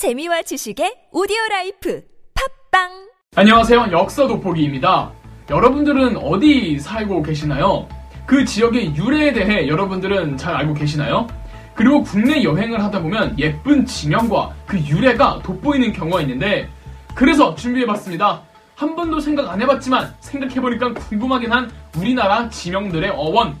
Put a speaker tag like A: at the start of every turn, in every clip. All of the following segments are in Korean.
A: 재미와 지식의 오디오 라이프 팟빵
B: 안녕하세요. 역사 돋보기입니다. 여러분들은 어디 살고 계시나요? 그 지역의 유래에 대해 여러분들은 잘 알고 계시나요? 그리고 국내 여행을 하다 보면 예쁜 지명과 그 유래가 돋보이는 경우가 있는데 그래서 준비해봤습니다. 한 번도 생각 안 해봤지만 생각해보니까 궁금하긴 한 우리나라 지명들의 어원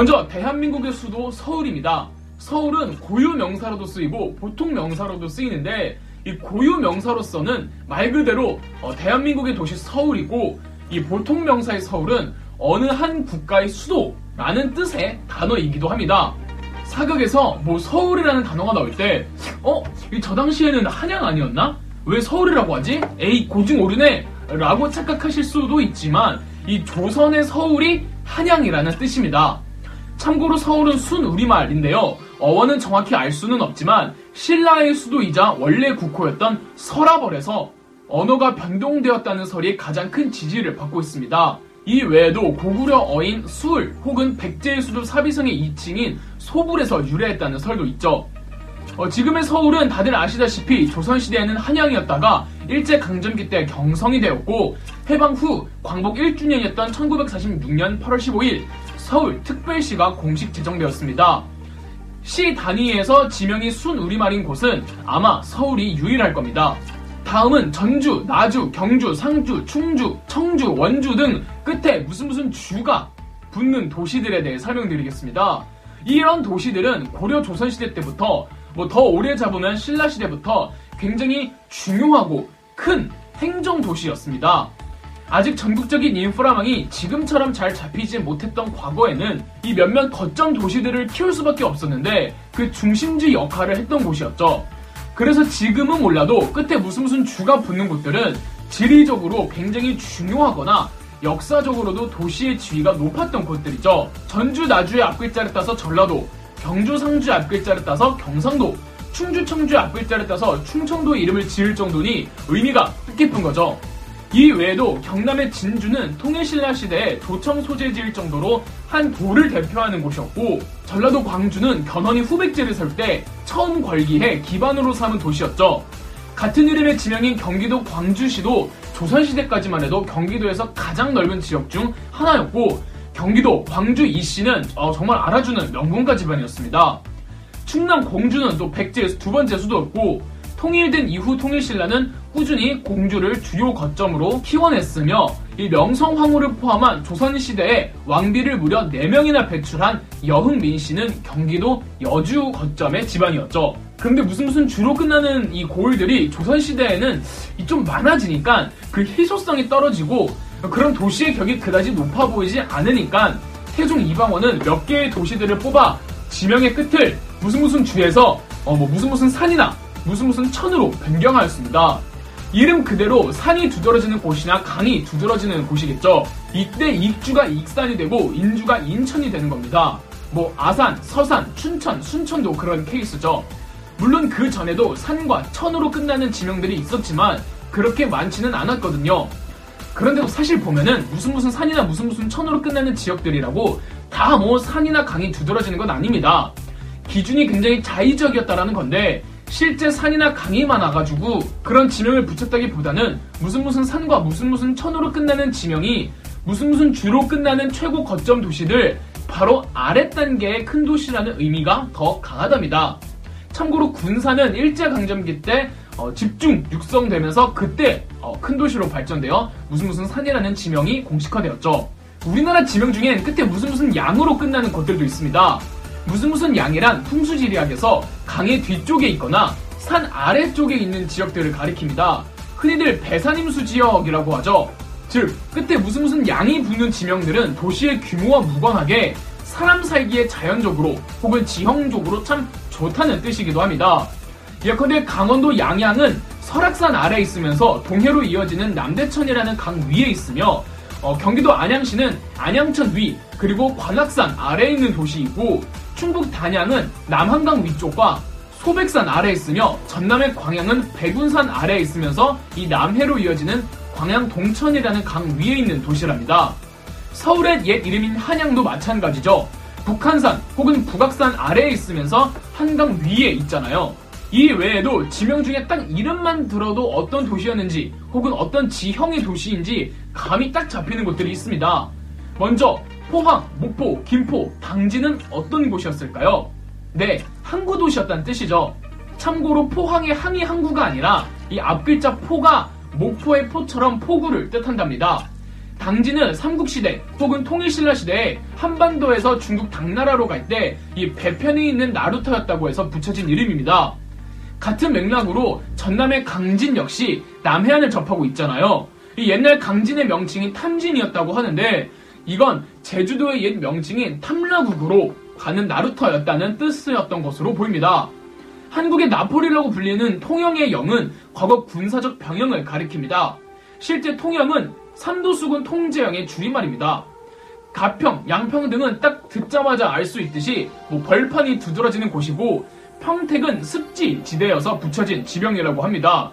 B: 먼저 대한민국의 수도 서울입니다. 서울은 고유 명사로도 쓰이고 보통 명사로도 쓰이는데 이 고유 명사로서는 말 그대로 어, 대한민국의 도시 서울이고 이 보통 명사의 서울은 어느 한 국가의 수도라는 뜻의 단어이기도 합니다. 사극에서 뭐 서울이라는 단어가 나올 때 어? 이저 당시에는 한양 아니었나? 왜 서울이라고 하지? 에이 고증 오르네 라고 착각하실 수도 있지만 이 조선의 서울이 한양이라는 뜻입니다. 참고로 서울은 순 우리말인데요. 어원은 정확히 알 수는 없지만 신라의 수도이자 원래 국호였던 서라벌에서 언어가 변동되었다는 설이 가장 큰 지지를 받고 있습니다. 이 외에도 고구려 어인 수을 혹은 백제의 수도 사비성의 이칭인 소불에서 유래했다는 설도 있죠. 어, 지금의 서울은 다들 아시다시피 조선시대에는 한양이었다가 일제강점기 때 경성이 되었고 해방 후 광복 1주년이었던 1946년 8월 15일 서울 특별시가 공식 제정되었습니다. 시 단위에서 지명이 순 우리말인 곳은 아마 서울이 유일할 겁니다. 다음은 전주, 나주, 경주, 상주, 충주, 청주, 원주 등 끝에 무슨 무슨 주가 붙는 도시들에 대해 설명드리겠습니다. 이런 도시들은 고려 조선시대 때부터 뭐 더 오래 잡으면 신라시대부터 굉장히 중요하고 큰 행정 도시였습니다. 아직 전국적인 인프라망이 지금처럼 잘 잡히지 못했던 과거에는 이 몇몇 거점 도시들을 키울 수밖에 없었는데 그 중심지 역할을 했던 곳이었죠. 그래서 지금은 몰라도 끝에 무슨 무슨 주가 붙는 곳들은 지리적으로 굉장히 중요하거나 역사적으로도 도시의 지위가 높았던 곳들이죠. 전주, 나주의 앞글자를 따서 전라도, 경주, 상주의 앞글자를 따서 경상도, 충주, 청주의 앞글자를 따서 충청도 이름을 지을 정도니 의미가 뜻깊은 거죠. 이 외에도 경남의 진주는 통일신라 시대에 도청 소재지일 정도로 한 도를 대표하는 곳이었고 전라도 광주는 견훤이 후백제를 설 때 처음 걸기해 기반으로 삼은 도시였죠. 같은 이름의 지명인 경기도 광주시도 조선시대까지만 해도 경기도에서 가장 넓은 지역 중 하나였고 경기도 광주 이씨는 어, 정말 알아주는 명문가 집안이었습니다. 충남 공주는 또 백제에서 두 번째 수도였고 통일된 이후 통일신라는 꾸준히 공주를 주요 거점으로 키워냈으며 이 명성황후를 포함한 조선시대에 왕비를 무려 4명이나 배출한 여흥민 씨는 경기도 여주 거점의 집안이었죠. 그런데 무슨 무슨 주로 끝나는 이 고을들이 조선시대에는 좀 많아지니까 그 희소성이 떨어지고 그런 도시의 격이 그다지 높아 보이지 않으니까 태종 이방원은 몇 개의 도시들을 뽑아 지명의 끝을 무슨 무슨 주에서 어 뭐 무슨 무슨 산이나 무슨 무슨 천으로 변경하였습니다. 이름 그대로 산이 두드러지는 곳이나 강이 두드러지는 곳이겠죠. 이때 익주가 익산이 되고 인주가 인천이 되는 겁니다. 뭐 아산, 서산, 춘천, 순천도 그런 케이스죠. 물론 그 전에도 산과 천으로 끝나는 지명들이 있었지만 그렇게 많지는 않았거든요. 그런데도 사실 보면은 무슨 무슨 산이나 무슨 무슨 천으로 끝나는 지역들이라고 다 뭐 산이나 강이 두드러지는 건 아닙니다. 기준이 굉장히 자의적이었다라는 건데 실제 산이나 강이 많아가지고 그런 지명을 붙였다기보다는 무슨 무슨 산과 무슨 무슨 천으로 끝나는 지명이 무슨 무슨 주로 끝나는 최고 거점 도시들 바로 아랫단계의 큰 도시라는 의미가 더 강하답니다. 참고로 군사는 일제강점기 때 어, 집중 육성되면서 그때 어, 큰 도시로 발전되어 무슨 무슨 산이라는 지명이 공식화되었죠. 우리나라 지명 중엔 끝에 무슨 무슨 양으로 끝나는 것들도 있습니다. 무슨 무슨 양이란 풍수지리학에서 강의 뒤쪽에 있거나 산 아래쪽에 있는 지역들을 가리킵니다. 흔히들 배산임수 지역이라고 하죠. 즉, 끝에 무슨 무슨 양이 붙는 지명들은 도시의 규모와 무관하게 사람 살기에 자연적으로 혹은 지형적으로 참 좋다는 뜻이기도 합니다. 예컨대 강원도 양양은 설악산 아래에 있으면서 동해로 이어지는 남대천이라는 강 위에 있으며 어, 경기도 안양시는 안양천 위 그리고 관악산 아래에 있는 도시이고 충북 단양은 남한강 위쪽과 소백산 아래에 있으며 전남의 광양은 백운산 아래에 있으면서 이 남해로 이어지는 광양 동천이라는 강 위에 있는 도시랍니다. 서울의 옛 이름인 한양도 마찬가지죠. 북한산 혹은 북악산 아래에 있으면서 한강 위에 있잖아요. 이 외에도 지명 중에 딱 이름만 들어도 어떤 도시였는지 혹은 어떤 지형의 도시인지 감이 딱 잡히는 곳들이 있습니다. 먼저 포항, 목포, 김포, 당진은 어떤 곳이었을까요? 네, 항구 도시였다는 뜻이죠. 참고로 포항의 항이 항구가 아니라 이 앞글자 포가 목포의 포처럼 포구를 뜻한답니다. 당진은 삼국시대 혹은 통일신라 시대에 한반도에서 중국 당나라로 갈 때 이 배편에 있는 나루터였다고 해서 붙여진 이름입니다. 같은 맥락으로 전남의 강진 역시 남해안을 접하고 있잖아요. 이 옛날 강진의 명칭이 탐진이었다고 하는데 이건 제주도의 옛 명칭인 탐라국으로 가는 나루터였다는 뜻이었던 것으로 보입니다. 한국의 나폴리라고 불리는 통영의 영은 과거 군사적 병영을 가리킵니다. 실제 통영은 삼도수군 통제영의 줄임말입니다. 가평, 양평 등은 딱 듣자마자 알 수 있듯이 뭐 벌판이 두드러지는 곳이고 평택은 습지 지대여서 붙여진 지명이라고 합니다.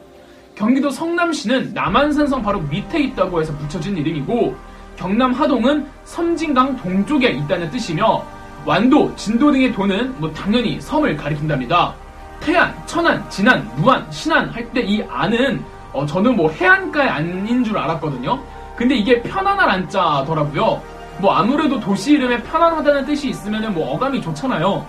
B: 경기도 성남시는 남한산성 바로 밑에 있다고 해서 붙여진 이름이고 경남 하동은 섬진강 동쪽에 있다는 뜻이며 완도, 진도 등의 도는 뭐 당연히 섬을 가리킨답니다. 태안, 천안, 진안, 무안, 신안 할 때 이 안은 어, 저는 뭐 해안가의 안인 줄 알았거든요. 근데 이게 편안한 안자더라고요. 뭐 아무래도 도시 이름에 편안하다는 뜻이 있으면 뭐 어감이 좋잖아요.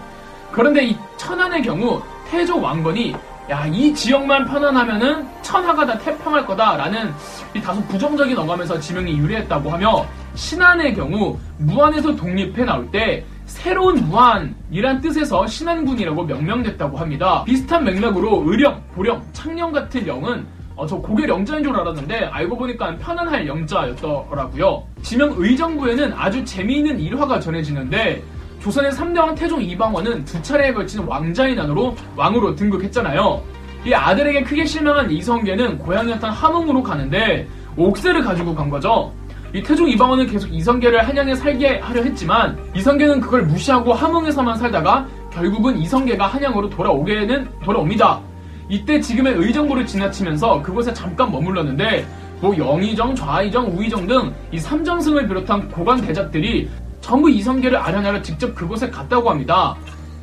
B: 그런데 이 천안의 경우 태조 왕건이 야, 이 지역만 편안하면은 천하가 다 태평할 거다라는 이 다소 부정적인 어감에서 지명이 유리했다고 하며 신안의 경우 무안에서 독립해 나올 때 새로운 무안이란 뜻에서 신안군이라고 명명됐다고 합니다. 비슷한 맥락으로 의령, 보령, 창녕 같은 영은 어, 저 고개 영자인 줄 알았는데 알고 보니까 편안할 영자였더라고요. 지명 의정부에는 아주 재미있는 일화가 전해지는데 조선의 3대왕 태종 이방원은 두 차례에 걸친 왕자의 난으로 왕으로 등극했잖아요. 이 아들에게 크게 실망한 이성계는 고향이 었던 함흥으로 가는데 옥새를 가지고 간 거죠. 이 태종 이방원은 계속 이성계를 한양에 살게 하려 했지만 이성계는 그걸 무시하고 함흥에서만 살다가 결국은 이성계가 한양으로 돌아오게는 돌아옵니다. 이때 지금의 의정부를 지나치면서 그곳에 잠깐 머물렀는데 뭐 영의정, 좌의정, 우의정 등 이 삼정승을 비롯한 고관 대작들이 전부 이성계를 아련하러 직접 그곳에 갔다고 합니다.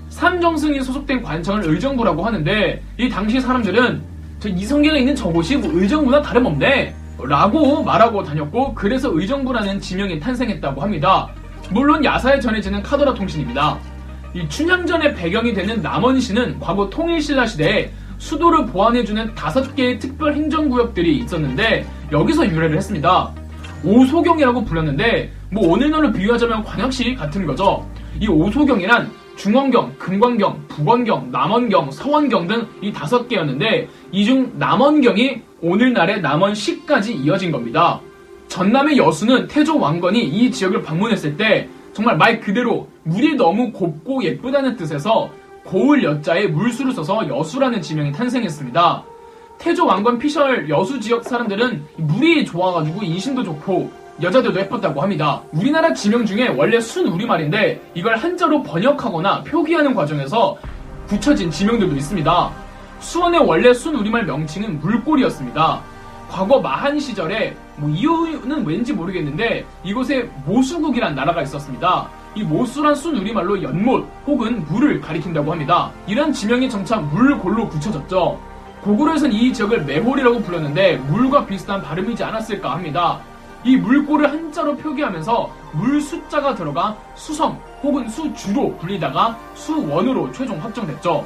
B: 삼정승이 소속된 관청을 의정부라고 하는데 이 당시 사람들은 저 이성계가 있는 저곳이 뭐 의정부나 다름없네 라고 말하고 다녔고 그래서 의정부라는 지명이 탄생했다고 합니다. 물론 야사에 전해지는 카더라 통신입니다. 이 춘향전의 배경이 되는 남원시는 과거 통일신라 시대에 수도를 보완해주는 다섯 개의 특별 행정구역들이 있었는데 여기서 유래를 했습니다. 오소경이라고 불렸는데 뭐 오늘날로 비유하자면 광역시 같은 거죠. 이 오소경이란 중원경, 금관경, 북원경, 남원경, 서원경 등 이 다섯 개였는데 이 중 남원경이 오늘날의 남원시까지 이어진 겁니다. 전남의 여수는 태조 왕건이 이 지역을 방문했을 때 정말 말 그대로 물이 너무 곱고 예쁘다는 뜻에서 고을 여자에 물수를 써서 여수라는 지명이 탄생했습니다. 태조 왕건 피셜 여수 지역 사람들은 물이 좋아가지고 인심도 좋고 여자들도 예뻤다고 합니다. 우리나라 지명 중에 원래 순 우리말인데 이걸 한자로 번역하거나 표기하는 과정에서 붙여진 지명들도 있습니다. 수원의 원래 순 우리말 명칭은 물골이었습니다. 과거 마한 시절에 뭐 이유는 왠지 모르겠는데 이곳에 모수국이란 나라가 있었습니다. 이 모수란 순 우리말로 연못 혹은 물을 가리킨다고 합니다. 이런 지명이 점차 물골로 붙여졌죠. 고구려에선 이 지역을 매홀이라고 불렀는데 물과 비슷한 발음이지 않았을까 합니다. 이 물골을 한자로 표기하면서 물 숫자가 들어가 수성 혹은 수주로 불리다가 수원으로 최종 확정됐죠.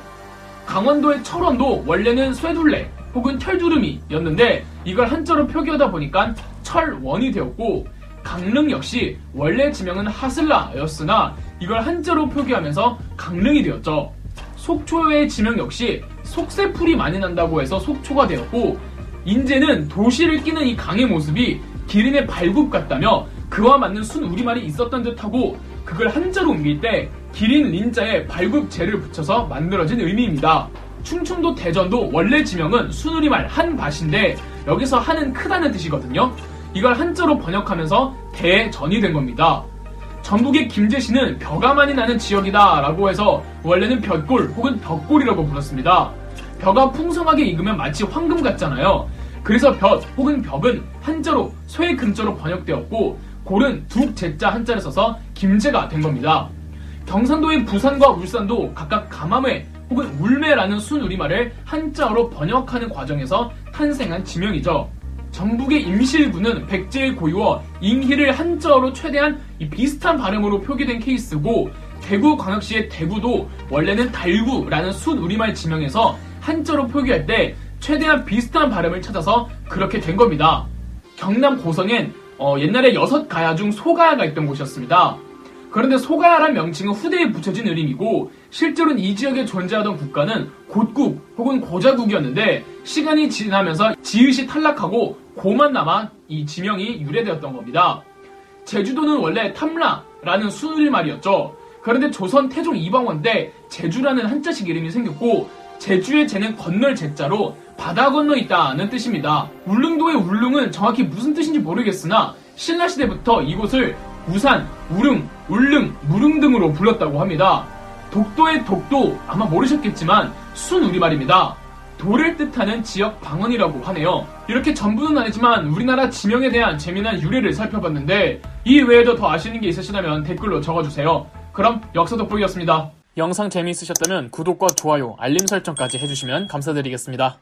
B: 강원도의 철원도 원래는 쇠둘레 혹은 철두름이였는데 이걸 한자로 표기하다 보니까 철원이 되었고 강릉 역시 원래 지명은 하슬라였으나 이걸 한자로 표기하면서 강릉이 되었죠. 속초의 지명 역시 속세풀이 많이 난다고 해서 속초가 되었고 인제는 도시를 끼는 이 강의 모습이 기린의 발굽 같다며 그와 맞는 순 우리말이 있었던 듯하고 그걸 한자로 옮길 때 기린 린자에 발굽제를 붙여서 만들어진 의미입니다. 충청도 대전도 원래 지명은 순우리말 한밭인데 여기서 한은 크다는 뜻이거든요. 이걸 한자로 번역하면서 대전이 된 겁니다. 전북의 김제시는 벼가 많이 나는 지역이다 라고 해서 원래는 볕골 혹은 벽골이라고 불렀습니다. 벼가 풍성하게 익으면 마치 황금 같잖아요. 그래서 볕 혹은 벽은 한자로 쇠 금자로 번역되었고 골은 둑 제자 한자를 써서 김제가 된 겁니다. 경상도의 부산과 울산도 각각 가마매 혹은 울매라는 순우리말을 한자어로 번역하는 과정에서 탄생한 지명이죠. 전북의 임실구는 백제의 고유어 잉희를 한자어로 최대한 비슷한 발음으로 표기된 케이스고 대구광역시의 대구도 원래는 달구라는 순 우리말 지명에서 한자로 표기할 때 최대한 비슷한 발음을 찾아서 그렇게 된 겁니다. 경남 고성엔 어, 옛날에 여섯 가야 중 소가야가 있던 곳이었습니다. 그런데 소가야란 명칭은 후대에 붙여진 이름이고 실제로는 이 지역에 존재하던 국가는 곧국 혹은 고자국이었는데 시간이 지나면서 지읒이 탈락하고 고만 남아 이 지명이 유래되었던 겁니다. 제주도는 원래 탐라라는 순우리말이었죠. 그런데 조선 태종 이방원 때 제주라는 한자식 이름이 생겼고 제주의 제는 건널 제자로 바다 건너 있다는 뜻입니다. 울릉도의 울릉은 정확히 무슨 뜻인지 모르겠으나 신라시대부터 이곳을 우산, 우릉, 울릉, 무릉 등으로 불렀다고 합니다. 독도의 독도 아마 모르셨겠지만 순 우리말입니다. 돌을 뜻하는 지역 방언이라고 하네요. 이렇게 전부는 아니지만 우리나라 지명에 대한 재미난 유래를 살펴봤는데 이 외에도 더 아시는 게 있으시다면 댓글로 적어주세요. 그럼 역사 돋보기였습니다. 영상 재미있으셨다면 구독과 좋아요, 알림 설정까지 해주시면 감사드리겠습니다.